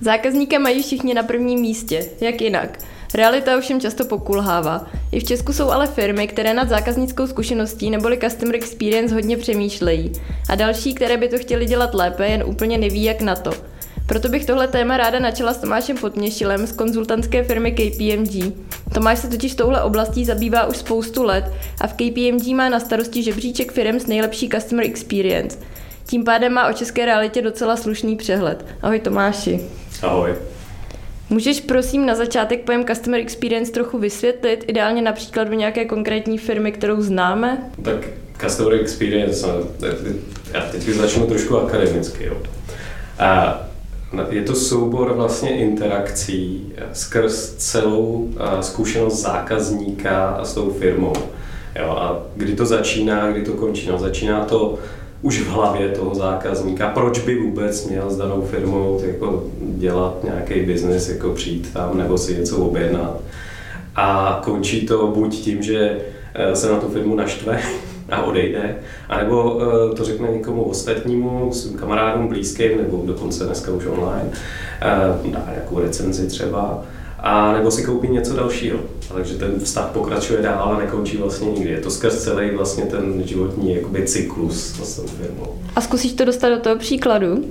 Zákazníka mají všichni na prvním místě, jak jinak. Realita ovšem často pokulhává. I v Česku jsou ale firmy, které nad zákaznickou zkušeností neboli customer experience hodně přemýšlejí. A další, které by to chtěli dělat lépe, jen úplně neví, jak na to. Proto bych tohle téma ráda načala s Tomášem Podměšilem z konzultantské firmy KPMG. Tomáš se totiž touhle oblastí zabývá už spoustu let a v KPMG má na starosti žebříček firm s nejlepší customer experience. Tím pádem má o české realitě docela slušný přehled. Ahoj Tomáši. Ahoj. Můžeš prosím na začátek pojem Customer Experience trochu vysvětlit, ideálně například do nějaké konkrétní firmy, kterou známe? Tak Customer Experience, no, já teď začnu trošku akademicky. Jo. A je to soubor vlastně interakcí skrz celou zkušenost zákazníka s tou firmou. Jo, a kdy to začíná, kdy to končí? No, začíná to už v hlavě toho zákazníka, proč by vůbec měl s danou firmou jako dělat nějaký biznis, jako přijít tam nebo si něco objednat. A končí to buď tím, že eh, se na tu firmu naštve a odejde, anebo eh, to řekne někomu ostatnímu, svým kamarádům, blízkým, nebo dokonce dneska už online, eh, dá nějakou recenzi třeba, a nebo si koupí něco dalšího. Takže ten vztah pokračuje dál a nekončí vlastně nikdy. Je to skrz celý vlastně ten životní jakoby, cyklus s tou firmou. A zkusíš to dostat do toho příkladu?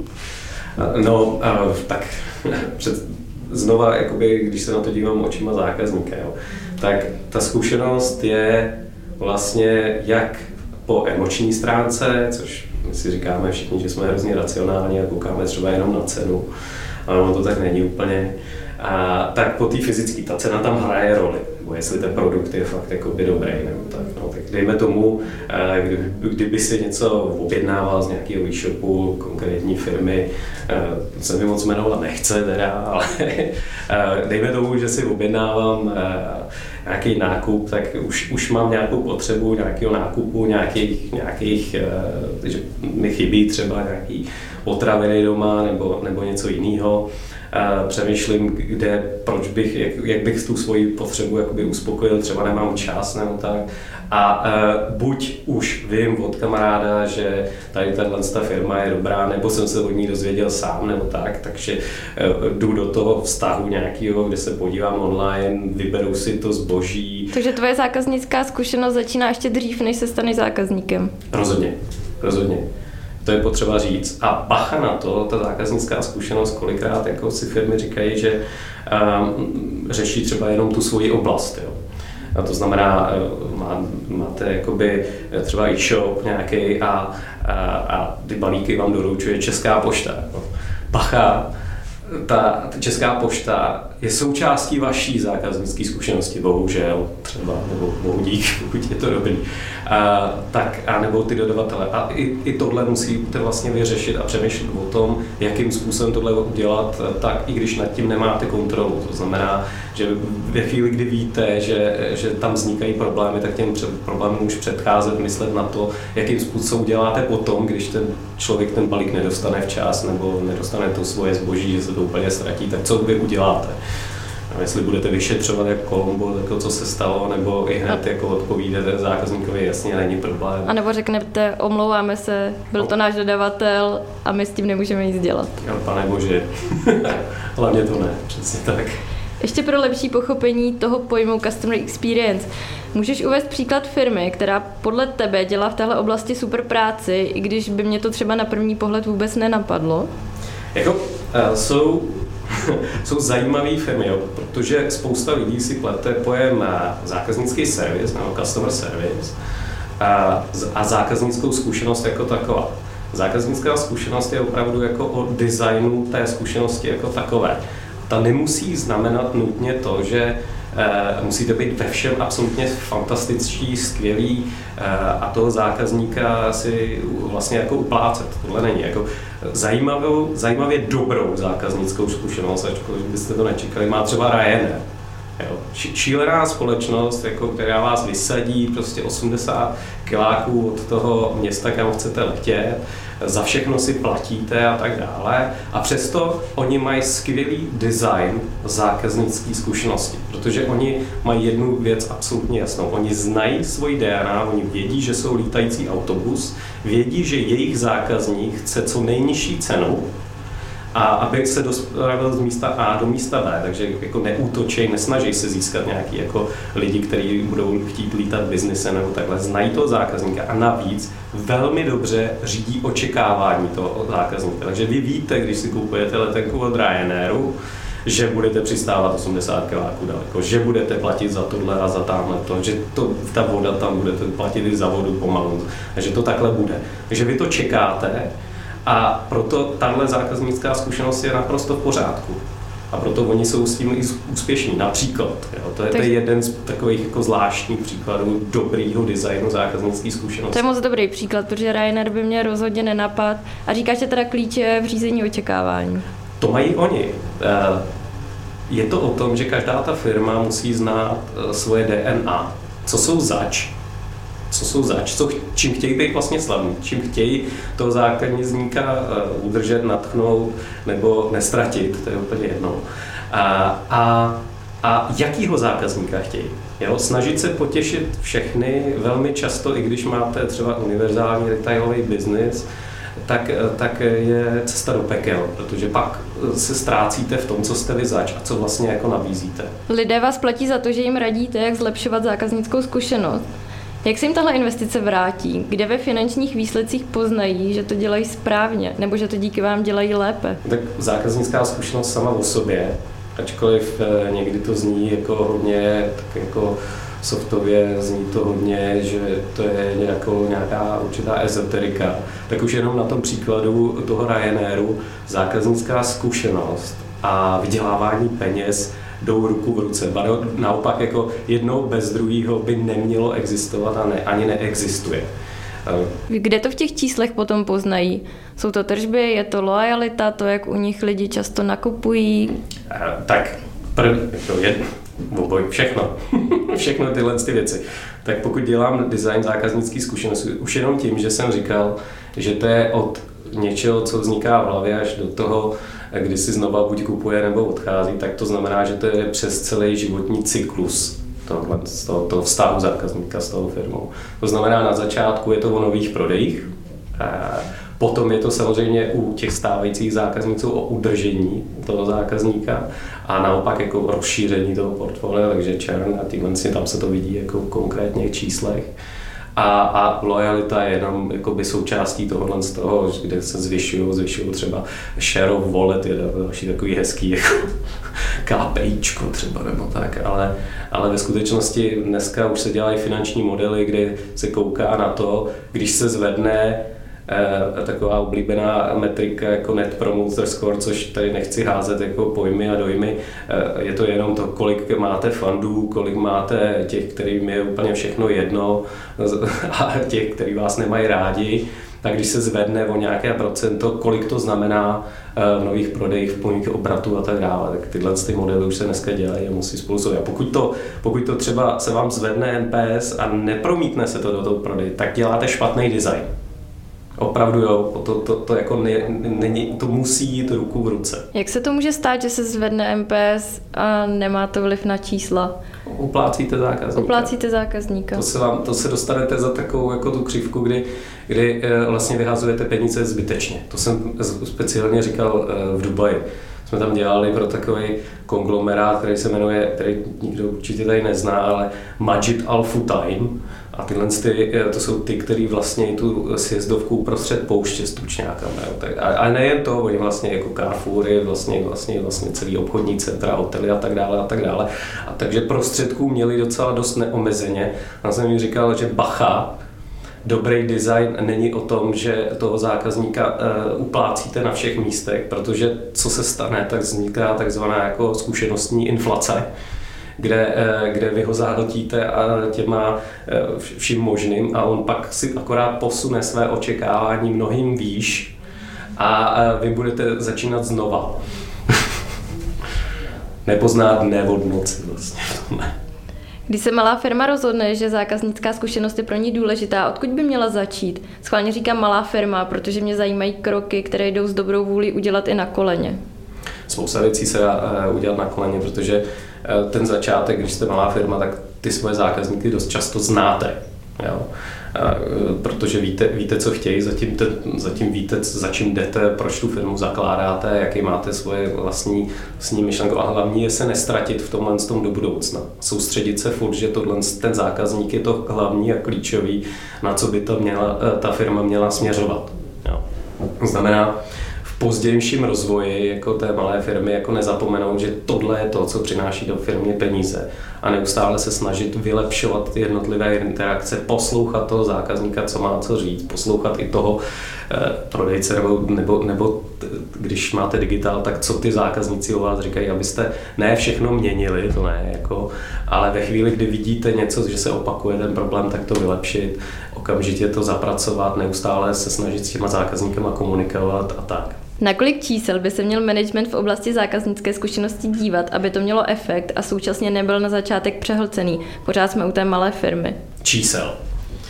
No, tak před, znova, jakoby, když se na to dívám očima zákazníka, jo, tak ta zkušenost je vlastně jak po emoční stránce, což my si říkáme všichni, že jsme hrozně racionální a koukáme třeba jenom na cenu, ale ono to tak není úplně a, tak po té fyzické, ta cena tam hraje roli, nebo jestli ten produkt je fakt by dobrý, nebo tak, no, tak dejme tomu, eh, kdyby, kdyby si něco objednával z nějakého e-shopu konkrétní firmy, eh, se mi moc jmenovat nechce teda, ale eh, dejme tomu, že si objednávám nějaký nákup, tak už, už mám nějakou potřebu nějakého nákupu, nějakých, nějakých že mi chybí třeba nějaký potraviny doma nebo, nebo něco jiného přemýšlím, kde, proč bych, jak, jak bych tu svoji potřebu jakoby uspokojil, třeba nemám čas nebo tak. A uh, buď už vím od kamaráda, že tady tahle firma je dobrá, nebo jsem se od ní dozvěděl sám, nebo tak, takže uh, jdu do toho vztahu nějakého, kde se podívám online, vyberu si to zboží. Takže tvoje zákaznická zkušenost začíná ještě dřív, než se staneš zákazníkem. Rozhodně, rozhodně. To je potřeba říct. A bacha na to, ta zákaznická zkušenost, kolikrát jako si firmy říkají, že um, řeší třeba jenom tu svoji oblast. Jo. A to znamená, eh, má, máte jakoby eh, třeba e-shop nějaký a, a, a ty balíky vám doručuje Česká pošta. Bacha, ta, ta Česká pošta je součástí vaší zákaznické zkušenosti, bohužel, třeba, nebo bohu dík, pokud je to dobrý, a, tak, a nebo ty dodavatele. A i, i tohle musíte vlastně vyřešit a přemýšlet o tom, jakým způsobem tohle udělat, tak i když nad tím nemáte kontrolu. To znamená, že ve chvíli, kdy víte, že, že tam vznikají problémy, tak těm problémům už předcházet, myslet na to, jakým způsobem děláte potom, když ten člověk ten balík nedostane včas nebo nedostane to svoje zboží, že se to úplně ztratí, tak co vy uděláte? A jestli budete vyšetřovat jako Kolumbo, jako co se stalo, nebo i hned jako odpovídáte zákazníkovi, jasně, není problém. A nebo řeknete, omlouváme se, byl to náš dodavatel a my s tím nemůžeme nic dělat. Jo, pane bože, hlavně to ne, přesně tak. Ještě pro lepší pochopení toho pojmu Customer Experience, můžeš uvést příklad firmy, která podle tebe dělá v téhle oblasti super práci, i když by mě to třeba na první pohled vůbec nenapadlo? Jako, uh, jsou jsou zajímavé firmy, jo, protože spousta lidí si plete pojem eh, zákaznický servis nebo customer service a, a zákaznickou zkušenost jako taková. Zákaznická zkušenost je opravdu jako o designu té zkušenosti jako takové. Ta nemusí znamenat nutně to, že musíte být ve všem absolutně fantastický, skvělý uh, a toho zákazníka si vlastně jako uplácet. Tohle není. Jako zajímavou, zajímavě dobrou zákaznickou zkušenost, ačkoliv byste to nečekali, má třeba Ryanair. Jo. Šílená společnost, jako, která vás vysadí prostě 80 kiláků od toho města, kam chcete letět, za všechno si platíte a tak dále. A přesto oni mají skvělý design zákaznické zkušenosti, protože oni mají jednu věc absolutně jasnou. Oni znají svoji DNA, oni vědí, že jsou lítající autobus, vědí, že jejich zákazník chce co nejnižší cenu a aby se dostal z místa A do místa B, takže jako neútočej, nesnaží se získat nějaký jako lidi, kteří budou chtít lítat biznise nebo takhle, znají toho zákazníka a navíc velmi dobře řídí očekávání toho zákazníka. Takže vy víte, když si kupujete letenku od Ryanairu, že budete přistávat 80 kiláků daleko, že budete platit za tohle a za tamhle to, že to, ta voda tam budete platit i za vodu pomalu, že to takhle bude. Takže vy to čekáte a proto tahle zákaznická zkušenost je naprosto v pořádku. A proto oni jsou s tím i úspěšní. Například, jo, to je, je jeden z takových jako zvláštních příkladů dobrýho designu zákaznické zkušenosti. To je moc dobrý příklad, protože Ryanair by mě rozhodně nenapad. A říkáš, že teda klíče v řízení očekávání. To mají oni. Eh, je to o tom, že každá ta firma musí znát eh, svoje DNA. Co jsou zač, co jsou zač, co, čím chtějí být vlastně slavní, čím chtějí toho zákazníka eh, udržet, natchnout nebo nestratit, to je úplně jedno. A, a, a jakýho zákazníka chtějí. Jo? Snažit se potěšit všechny, velmi často, i když máte třeba univerzální retailový biznis, tak, tak je cesta do pekel, protože pak se ztrácíte v tom, co jste vy zač a co vlastně jako nabízíte. Lidé vás platí za to, že jim radíte, jak zlepšovat zákaznickou zkušenost. Jak se jim tahle investice vrátí? Kde ve finančních výsledcích poznají, že to dělají správně, nebo že to díky vám dělají lépe? Tak zákaznická zkušenost sama o sobě, ačkoliv eh, někdy to zní jako hodně tak jako softově, zní to hodně, že to je nějakou, nějaká určitá ezoterika, tak už jenom na tom příkladu toho Ryanairu zákaznická zkušenost a vydělávání peněz jdou ruku v ruce. Ba naopak jako jedno bez druhého by nemělo existovat a ne, ani neexistuje. Kde to v těch číslech potom poznají? Jsou to tržby, je to lojalita, to, jak u nich lidi často nakupují? Tak prv, jako jedno, oboj, všechno. všechno tyhle ty věci. Tak pokud dělám design zákaznický zkušenosti, už jenom tím, že jsem říkal, že to je od něčeho, co vzniká v hlavě, až do toho, kdy si znova buď kupuje nebo odchází, tak to znamená, že to je přes celý životní cyklus tohle, z toho, toho vztahu zákazníka s tou firmou. To znamená, na začátku je to o nových prodejích, Potom je to samozřejmě u těch stávajících zákazníků o udržení toho zákazníka a naopak jako rozšíření toho portfolia, takže čern a týhle tam se to vidí jako v konkrétních číslech. A, a lojalita je jenom jakoby součástí tohohle z toho, kde se zvyšují, zvyšují třeba share of wallet, je další takový hezký jako KPIčko třeba nebo tak, ale, ale ve skutečnosti dneska už se dělají finanční modely, kde se kouká na to, když se zvedne taková oblíbená metrika jako Net Promoter Score, což tady nechci házet jako pojmy a dojmy. Eh, je to jenom to, kolik máte fandů, kolik máte těch, kterým je úplně všechno jedno a těch, kteří vás nemají rádi tak když se zvedne o nějaké procento, kolik to znamená eh, v nových prodejích, v plných obratů a tak dále, tak tyhle ty modely už se dneska dělají a musí spolu A pokud to, pokud to třeba se vám zvedne NPS a nepromítne se to do toho prodeje, tak děláte špatný design. Opravdu jo, to, to, to, jako ne, není, to musí jít ruku v ruce. Jak se to může stát, že se zvedne MPS a nemá to vliv na čísla? Uplácíte zákazníka. Uplácíte zákazníka. To se, vám, to se dostanete za takovou jako tu křivku, kdy, kdy eh, vlastně vyhazujete peníze zbytečně. To jsem speciálně říkal eh, v Dubaji. Jsme tam dělali pro takový konglomerát, který se jmenuje, který nikdo určitě tady nezná, ale Majid Al Futain a tyhle ty, eh, to jsou ty, kteří vlastně tu sjezdovku prostřed pouště s tučňákama. A, a nejen to, oni vlastně jako Carrefoury, vlastně, vlastně, vlastně celý obchodní centra, hotely a tak dále a tak dále. A takže prostředků měli docela dost neomezeně. A jsem jim říkal, že bacha, dobrý design není o tom, že toho zákazníka uh, uplácíte na všech místech, protože co se stane, tak vzniká takzvaná jako zkušenostní inflace kde, eh, kde vy ho zahltíte a těma eh, vším možným a on pak si akorát posune své očekávání mnohým výš a vy budete začínat znova. Nepoznat dne od noci vlastně. Když se malá firma rozhodne, že zákaznická zkušenost je pro ní důležitá, odkud by měla začít? Schválně říkám malá firma, protože mě zajímají kroky, které jdou s dobrou vůli udělat i na koleně. Spousta věcí se dá eh, udělat na koleně, protože eh, ten začátek, když jste malá firma, tak ty svoje zákazníky dost často znáte. Jo? protože víte, víte, co chtějí, zatím, te, zatím víte, za čím jdete, proč tu firmu zakládáte, jaký máte svoje vlastní, vlastní myšlenku. A hlavní je se nestratit v tomhle tom do budoucna. Soustředit se furt, že tohle, ten zákazník je to hlavní a klíčový, na co by to měla, e, ta firma měla směřovat. Jo. Znamená, pozdějším rozvoji jako té malé firmy jako nezapomenout, že tohle je to, co přináší do firmy peníze a neustále se snažit vylepšovat ty jednotlivé interakce, poslouchat toho zákazníka, co má co říct, poslouchat i toho eh, prodejce nebo, nebo, nebo když máte digitál, tak co ty zákazníci o vás říkají, abyste ne všechno měnili, to ne, jako, ale ve chvíli, kdy vidíte něco, že se opakuje ten problém, tak to vylepšit, okamžitě to zapracovat, neustále se snažit s těma zákazníkama komunikovat a tak. Na kolik čísel by se měl management v oblasti zákaznické zkušenosti dívat, aby to mělo efekt a současně nebyl na začátek přehlcený? Pořád jsme u té malé firmy. Čísel.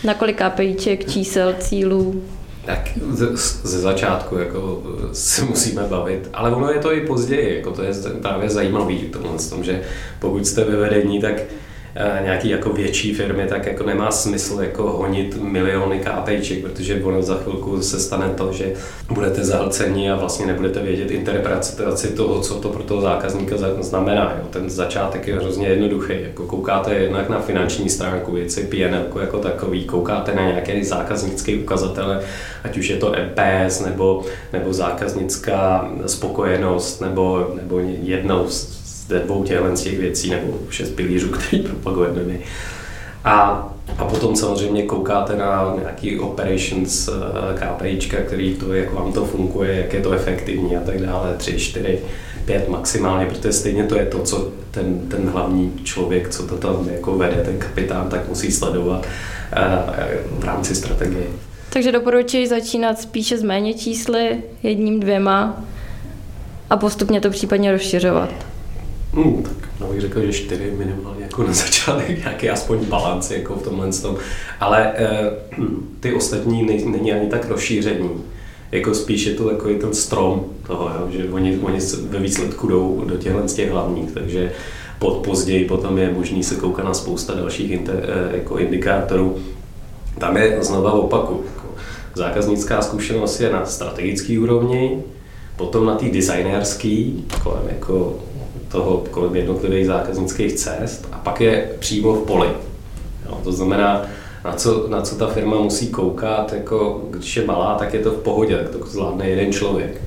Na kolik KPIček, čísel, cílů? Tak ze, začátku jako se musíme bavit, ale ono je to i později, jako to je právě zajímavý v tomhle tom, že pokud jste ve vedení, tak nějaký jako větší firmy, tak jako nemá smysl jako honit miliony KPIček, protože ono za chvilku se stane to, že budete zahlcení a vlastně nebudete vědět interpretaci toho, co to pro toho zákazníka znamená. Jo. Ten začátek je hrozně jednoduchý. Jako koukáte jednak na finanční stránku věci, PNL jako takový, koukáte na nějaké zákaznické ukazatele, ať už je to MPS nebo, nebo zákaznická spokojenost nebo, nebo jednou ze dvou těchto z těch věcí, nebo šest pilířů, který propagujeme my. A, a potom samozřejmě koukáte na nějaký operations eh, KPIčka, který to, jak vám to funguje, jak je to efektivní a tak dále, tři, čtyři, pět maximálně, protože stejně to je to, co ten, ten hlavní člověk, co to tam jako vede, ten kapitán, tak musí sledovat eh, v rámci strategie. Takže doporučuji začínat spíše s méně čísly, jedním, dvěma a postupně to případně rozšiřovat. Hmm, tak no bych řekl, že čtyři minimálně jako na začátek, nějaký aspoň balans jako v tomhle tom. Ale e, ty ostatní není ani tak rozšíření. Jako spíš je to takový ten strom toho, jo, že oni, oni ve výsledku jdou do těchto z těch hlavních, takže pod, později potom je možný se koukat na spousta dalších inter, e, jako indikátorů. Tam je znova opaku. Jako zákaznická zkušenost je na strategické úrovni, potom na té designerské, kolem jako toho kolem jednotlivých zákaznických cest a pak je přímo v poli. Jo, to znamená, na co, na co ta firma musí koukat, jako když je malá, tak je to v pohodě, tak to zvládne jeden člověk.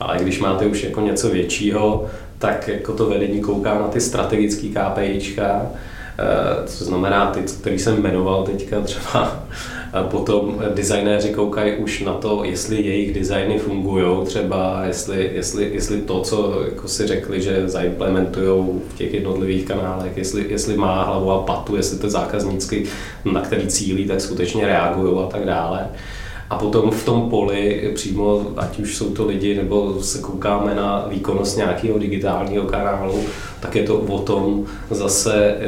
Ale když máte už jako něco většího, tak jako to vedení kouká na ty strategické KPIčka, eh, co znamená ty, který jsem jmenoval teďka třeba Potom designéři koukají už na to, jestli jejich designy fungují, třeba jestli, jestli, jestli to, co jako si řekli, že zaimplementují v těch jednotlivých kanálech, jestli, jestli má hlavu a patu, jestli to zákazníci, na který cílí, tak skutečně reagují a tak dále. A potom v tom poli přímo, ať už jsou to lidi, nebo se koukáme na výkonnost nějakého digitálního kanálu, tak je to o tom zase, eh,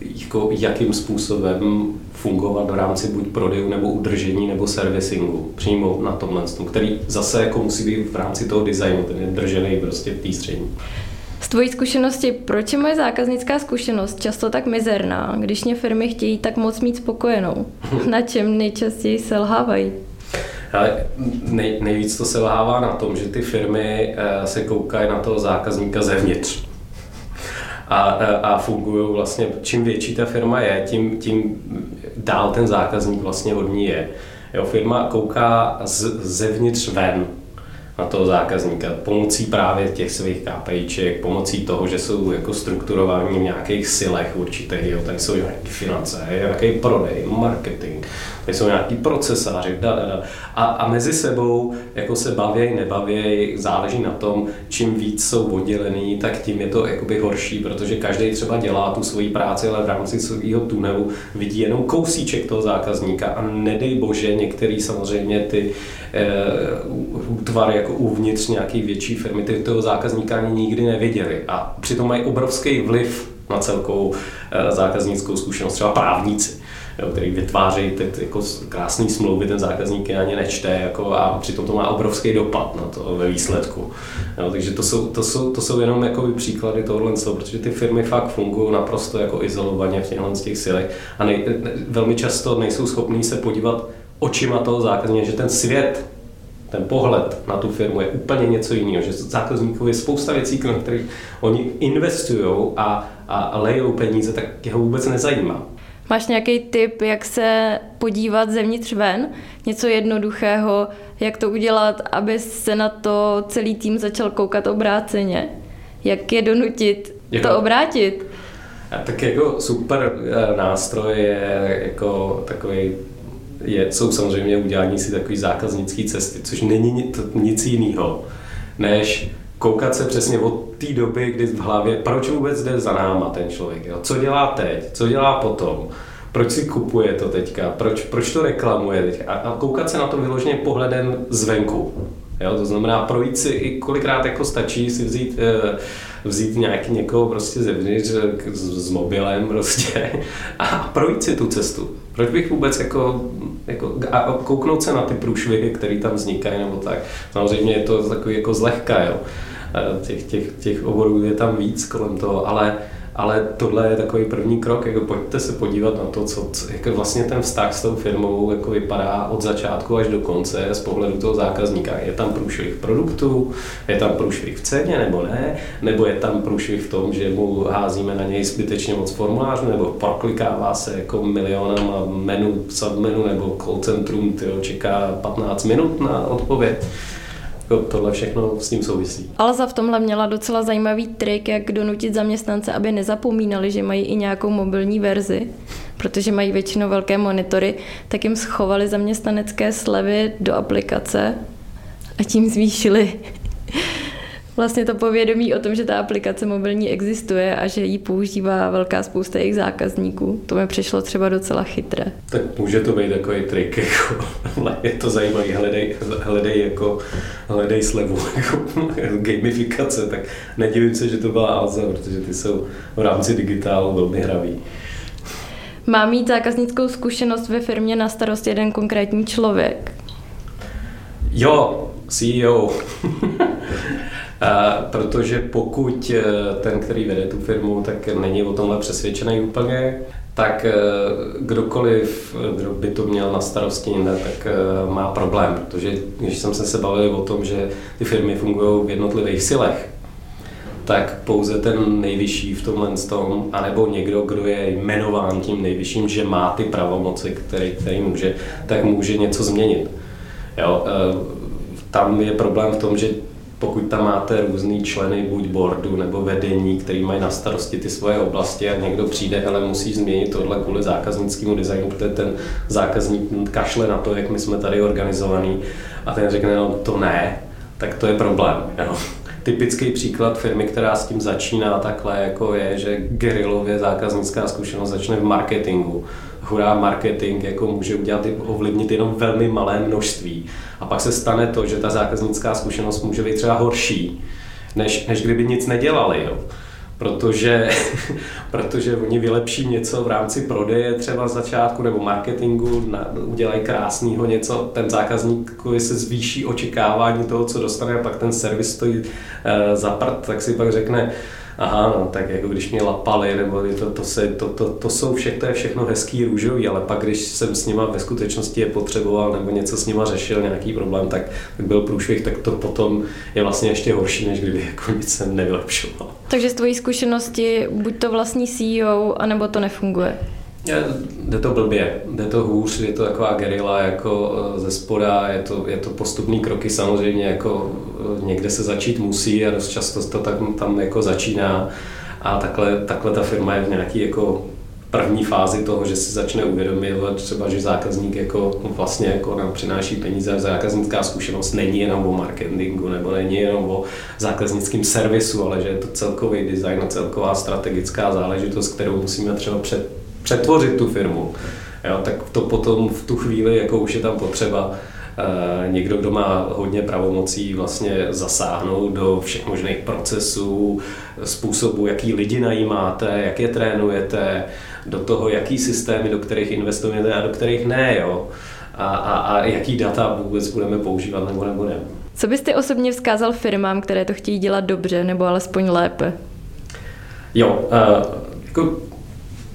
jako jakým způsobem fungovat v rámci buď prodejů nebo udržení nebo servisingu přímo na tomhle, který zase jako musí být v rámci toho designu, ten je držený prostě v té střední. Z tvojí zkušenosti, proč je moje zákaznická zkušenost často tak mizerná, když mě firmy chtějí tak moc mít spokojenou? Na čem nejčastěji selhávají? Ale nej, nejvíc to selhává na tom, že ty firmy eh, se koukají na toho zákazníka zevnitř a, a fungují vlastně, čím větší ta firma je, tím, tím dál ten zákazník vlastně od ní je. Jo, firma kouká z, zevnitř ven na toho zákazníka pomocí právě těch svých KPIček, pomocí toho, že jsou jako strukturováni v nějakých silech určitých, jo, tady jsou nějaké finance, nějaký prodej, marketing, jsou nějaký procesáři. A, a mezi sebou jako se baví, nebaví, záleží na tom, čím víc jsou oddělený, tak tím je to jakoby horší, protože každý třeba dělá tu svoji práci, ale v rámci svého tunelu vidí jenom kousíček toho zákazníka a nedej bože, některý samozřejmě ty e, útvary jako uvnitř nějaké větší firmy, ty toho zákazníka ani nikdy neviděli a přitom mají obrovský vliv na celkou e, zákaznickou zkušenost, třeba právníci jo, který vytváří ty jako krásné smlouvy, ten zákazník je ani nečte jako, a přitom to má obrovský dopad na to ve výsledku. Jo, takže to jsou, to jsou, to jsou jenom jako příklady tohohle, protože ty firmy fakt fungují naprosto jako izolovaně v těchto těch silech a nej, velmi často nejsou schopní se podívat očima toho zákazníka, že ten svět ten pohled na tu firmu je úplně něco jiného, že zákazníkovi je spousta věcí, na kterých oni investují a, a, a lejou peníze, tak jeho vůbec nezajímá. Máš nějaký tip, jak se podívat zevnitř ven? Něco jednoduchého, jak to udělat, aby se na to celý tým začal koukat obráceně? Jak je donutit jako, to obrátit? Tak jako super eh, nástroj je jako takový je, jsou samozřejmě udělání si takové zákaznické cesty, což není nic jiného, než koukat se přesně od té doby, kdy v hlavě, proč vůbec jde za náma ten člověk, jo? co dělá teď, co dělá potom, proč si kupuje to teďka, proč, proč to reklamuje teďka a, a koukat se na to vyloženě pohledem zvenku. Jo? To znamená projít si i kolikrát jako stačí si vzít eh, vzít nějaký někoho prostě zevnitř s, s mobilem prostě a projít si tu cestu. Proč bych vůbec jako, jako a kouknout se na ty průšvihy, které tam vznikají nebo tak. Samozřejmě je to takový jako zlehka, jo. Těch, těch, těch oborů je tam víc kolem toho, ale ale tohle je takový první krok, jako pojďte se podívat na to, co, jako vlastně ten vztah s tou firmou jako vypadá od začátku až do konce z pohledu toho zákazníka. Je tam průšvih produktu, je tam průšvih v ceně nebo ne, nebo je tam průšvih v tom, že mu házíme na něj zbytečně moc formulářů, nebo proklikává se jako milionama menu, submenu nebo call centrum, čeká 15 minut na odpověď jako tohle všechno s tím souvisí. Alza v tomhle měla docela zajímavý trik, jak donutit zaměstnance, aby nezapomínali, že mají i nějakou mobilní verzi, protože mají většinou velké monitory, tak jim schovali zaměstnanecké slevy do aplikace a tím zvýšili vlastně to povědomí o tom, že ta aplikace mobilní existuje a že ji používá velká spousta jejich zákazníků. To mi přišlo třeba docela chytré. Tak může to být takový trik, jako, je to zajímavý, hledej, hledej, jako, hledej slevu, jako gamifikace, tak nedivím se, že to byla Alza, protože ty jsou v rámci digitálu velmi hraví. Má mít zákaznickou zkušenost ve firmě na starost jeden konkrétní člověk? Jo, CEO. Protože pokud eh, ten, který vede tu firmu, tak není o tomhle přesvědčený úplně, tak eh, kdokoliv, kdo by to měl na starosti jinde, tak eh, má problém, protože když jsem se se bavil o tom, že ty firmy fungují v jednotlivých silech, tak pouze ten nejvyšší v tomhle tom, anebo někdo, kdo je jmenován tím nejvyšším, že má ty pravomoci, který, který může, tak může něco změnit. Jo, tam je problém v tom, že pokud tam máte různý členy buď boardu nebo vedení, který mají na starosti ty svoje oblasti a někdo přijde, ale musí změnit tohle kvůli zákaznickému designu, protože ten zákazník kašle na to, jak my jsme tady organizovaný a ten řekne, no to ne, tak to je problém. Jo. Typický příklad firmy, která s tím začíná takhle, jako je, že gerilově zákaznická zkušenost začne v marketingu hurá marketing jako může udělat, ovlivnit jenom velmi malé množství. A pak se stane to, že ta zákaznická zkušenost může být třeba horší, než, než kdyby nic nedělali. Jo. Protože, protože oni vylepší něco v rámci prodeje třeba z začátku nebo marketingu, na, udělají krásného něco, ten zákazník se zvýší očekávání toho, co dostane a pak ten servis stojí uh, za prd, tak si pak řekne, aha, no, tak jako když mě lapali, nebo to, to, se, to, to, to jsou všechno, to je všechno hezký růžový, ale pak když jsem s nima ve skutečnosti je potřeboval nebo něco s nima řešil, nějaký problém, tak, tak byl průšvih, tak to potom je vlastně ještě horší, než kdyby jako nic se nevylepšoval. Takže z tvojí zkušenosti buď to vlastní CEO, anebo to nefunguje? Jde to blbě, jde to hůř, je to taková gerila jako eh, ze spoda, je to, je to postupný kroky samozřejmě, jako eh, někde se začít musí a dost často to tam, tam jako začíná. A takhle, takhle ta firma je v nějaký jako první fázi toho, že si začne uvědomovat třeba, že zákazník jako vlastně jako nám přináší peníze zákaznická zkušenost není jenom o marketingu nebo není jenom o zákaznickém servisu, ale že je to celkový design a celková strategická záležitost, kterou musíme třeba před přetvořit tu firmu, jo, tak to potom v tu chvíli, jako už je tam potřeba, někdo, kdo má hodně pravomocí vlastně zasáhnout do všech možných procesů, způsobu, jaký lidi najímáte, jak je trénujete, do toho, jaký systémy, do kterých investujete a do kterých ne, jo. A, a, a jaký data vůbec budeme používat nebo nebudeme. Co byste osobně vzkázal firmám, které to chtějí dělat dobře nebo alespoň lépe? Jo, uh, jako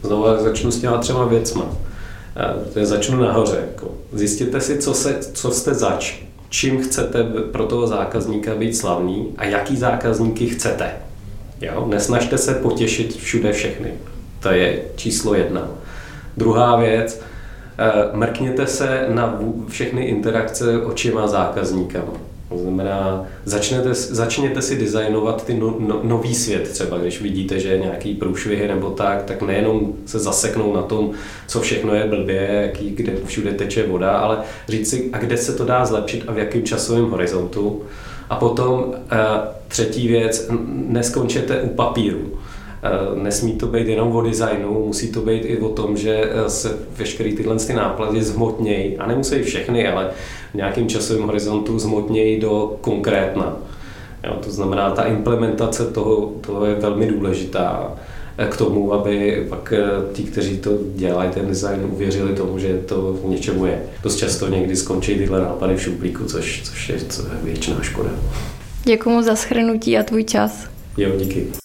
znovu začnu s těma třema věcma. Uh, začnu nahoře. Jako. Zjistěte si, co, se, co jste zač, čím chcete pro toho zákazníka být slavný a jaký zákazníky chcete. Jo? Nesnažte se potěšit všude všechny. To je číslo jedna. Druhá věc, mrkněte se na všechny interakce očima zákazníka. To znamená, začnete, začněte si designovat ty no, no, nový svět třeba, když vidíte, že je nějaký průšvihy nebo tak, tak nejenom se zaseknou na tom, co všechno je blbě, jaký, kde všude teče voda, ale říct si, a kde se to dá zlepšit a v jakém časovém horizontu. A potom eh, třetí věc, neskončete u papíru. Eh, nesmí to být jenom o designu, musí to být i o tom, že eh, se veškerý tyhle ty náplady zhmotnějí, a nemusí všechny, ale v nějakým časovém horizontu zhmotnějí do konkrétna. Jo, to znamená, ta implementace toho, toho je velmi důležitá eh, k tomu, aby pak ti, kteří to dělají, ten design, uvěřili tomu, že to v něčemu je. Dost často někdy skončí tyhle nápady v šuplíku, což, což je, co je většiná škoda. Děkuji za schrnutí a tvůj čas. Jo, díky.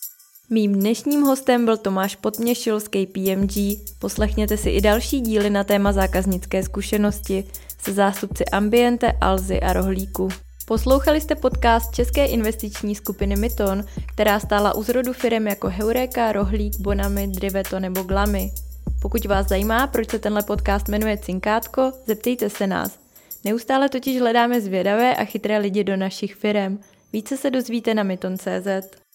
Mým dnešním hostem byl Tomáš Potměšil z KPMG. Poslechněte si i další díly na téma zákaznické zkušenosti se zástupci Ambiente, Alzy a Rohlíku. Poslouchali jste podcast České investiční skupiny Myton, která stála u zrodu firm jako Heureka, Rohlík, Bonami, Driveto nebo Glamy. Pokud vás zajímá, proč se tenhle podcast jmenuje Cinkátko, zeptejte se nás. Neustále totiž hledáme zvědavé a chytré lidi do našich firm. Více se dozvíte na myton.cz.